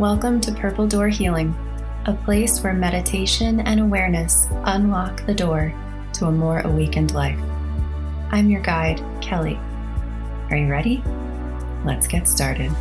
Welcome to Purple Door Healing, a place where meditation and awareness unlock the door to a more awakened life. I'm your guide, Kelli. Are you ready? Let's get started.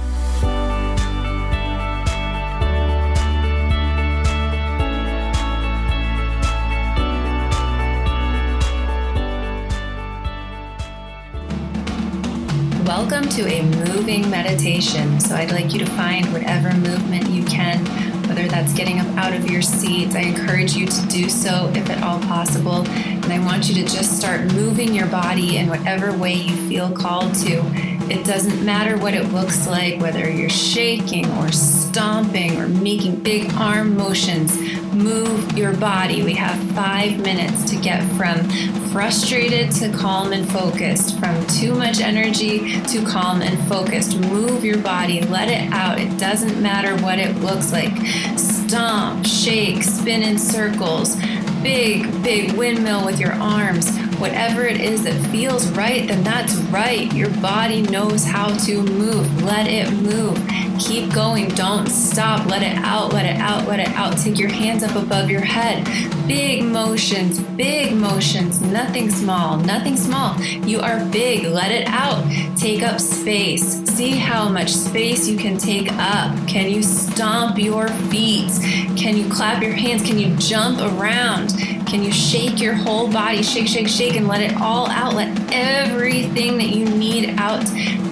Welcome to a moving meditation. So, I'd like you to find whatever movement you can, whether that's getting up out of your seats. I encourage you to do so if at all possible. And I want you to just start moving your body in whatever way you feel called to. It doesn't matter what it looks like, whether you're shaking or stomping or making big arm motions. Move your body. We have five minutes to get from frustrated to calm and focused, from too much energy to calm and focused. Move your body, let it out. It doesn't matter what it looks like. Stomp, shake, spin in circles, big, big windmill with your arms. Whatever it is that feels right, then that's right. Your body knows how to move. Let it move. Keep going. Don't stop. Let it out. Let it out. Let it out. Take your hands up above your head. Big motions. Big motions. Nothing small. Nothing small. You are big. Let it out. Take up space. See how much space you can take up. Can you stomp your feet? Can you clap your hands? Can you jump around? Can you shake your whole body? Shake, shake, shake, and let it all out. Let everything that you need out,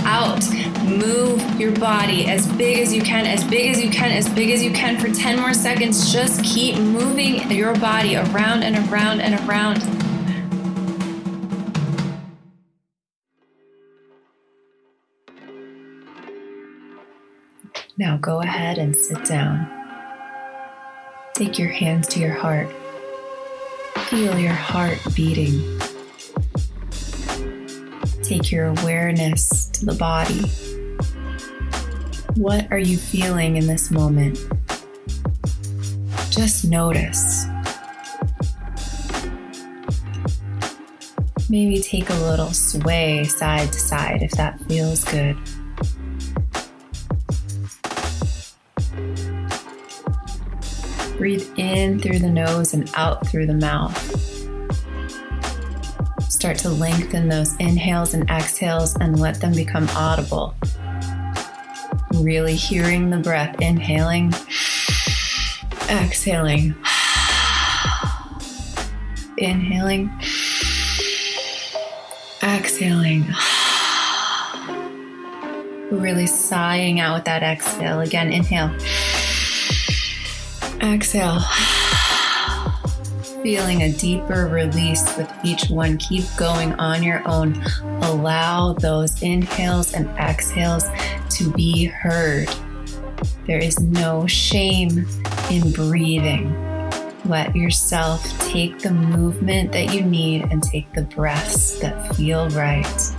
out. Move your body as big as you can, as big as you can, as big as you can for 10 more seconds. Just keep moving your body around and around and around. Now go ahead and sit down. Take your hands to your heart. Feel your heart beating. Take your awareness to the body. What are you feeling in this moment? Just notice. Maybe take a little sway side to side if that feels good. Breathe in through the nose and out through the mouth. Start to lengthen those inhales and exhales and let them become audible. Really hearing the breath, inhaling, exhaling, inhaling, exhaling. Really sighing out with that exhale. Again, inhale. Exhale. Feeling a deeper release with each one. Keep going on your own. Allow those inhales and exhales to be heard. There is no shame in breathing. Let yourself take the movement that you need and take the breaths that feel right.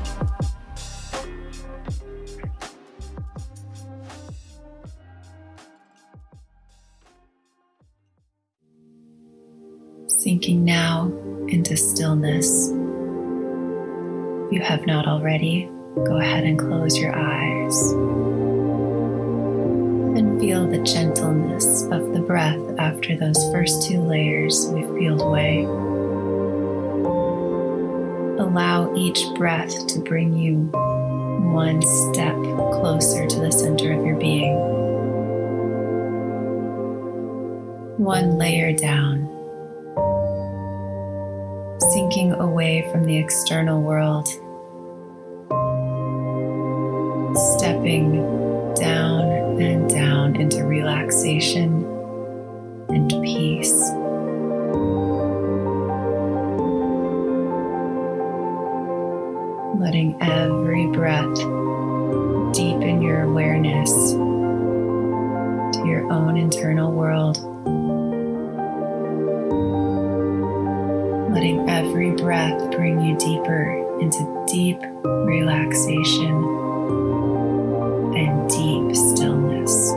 Sinking now into stillness. If you have not already, go ahead and close your eyes and feel the gentleness of the breath after those first two layers we've peeled away. Allow each breath to bring you one step closer to the center of your being. One layer down sinking away from the external world, stepping down and down into relaxation and peace. Letting every breath deepen your awareness to your own internal world. Letting every breath bring you deeper into deep relaxation and deep stillness.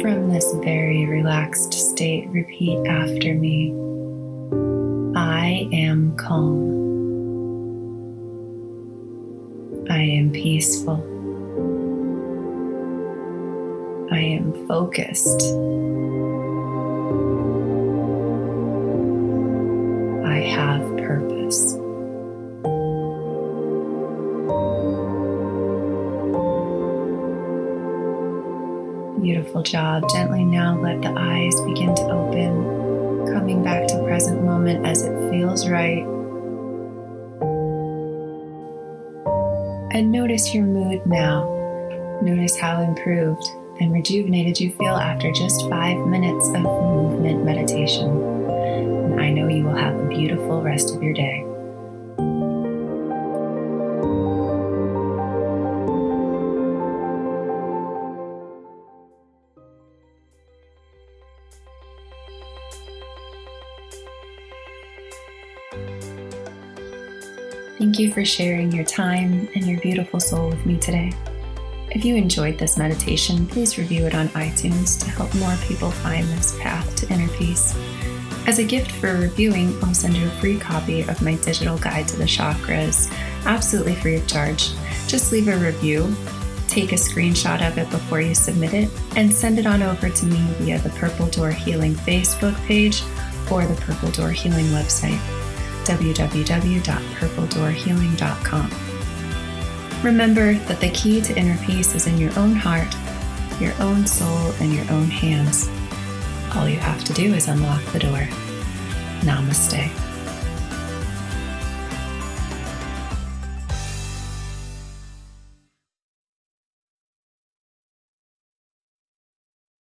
From this very relaxed state, repeat after me I am calm. I am peaceful. I am focused. I have purpose. Beautiful job. Gently now let the eyes begin to open, coming back to present moment as it feels right. And notice your mood now. Notice how improved and rejuvenated you feel after just five minutes of movement meditation. And I know you will have a beautiful rest of your day. Thank you for sharing your time and your beautiful soul with me today. If you enjoyed this meditation, please review it on iTunes to help more people find this path to inner peace. As a gift for reviewing, I'll send you a free copy of my digital guide to the chakras, absolutely free of charge. Just leave a review, take a screenshot of it before you submit it, and send it on over to me via the Purple Door Healing Facebook page or the Purple Door Healing website www.purpledoorhealing.com. Remember that the key to inner peace is in your own heart, your own soul, and your own hands. All you have to do is unlock the door. Namaste.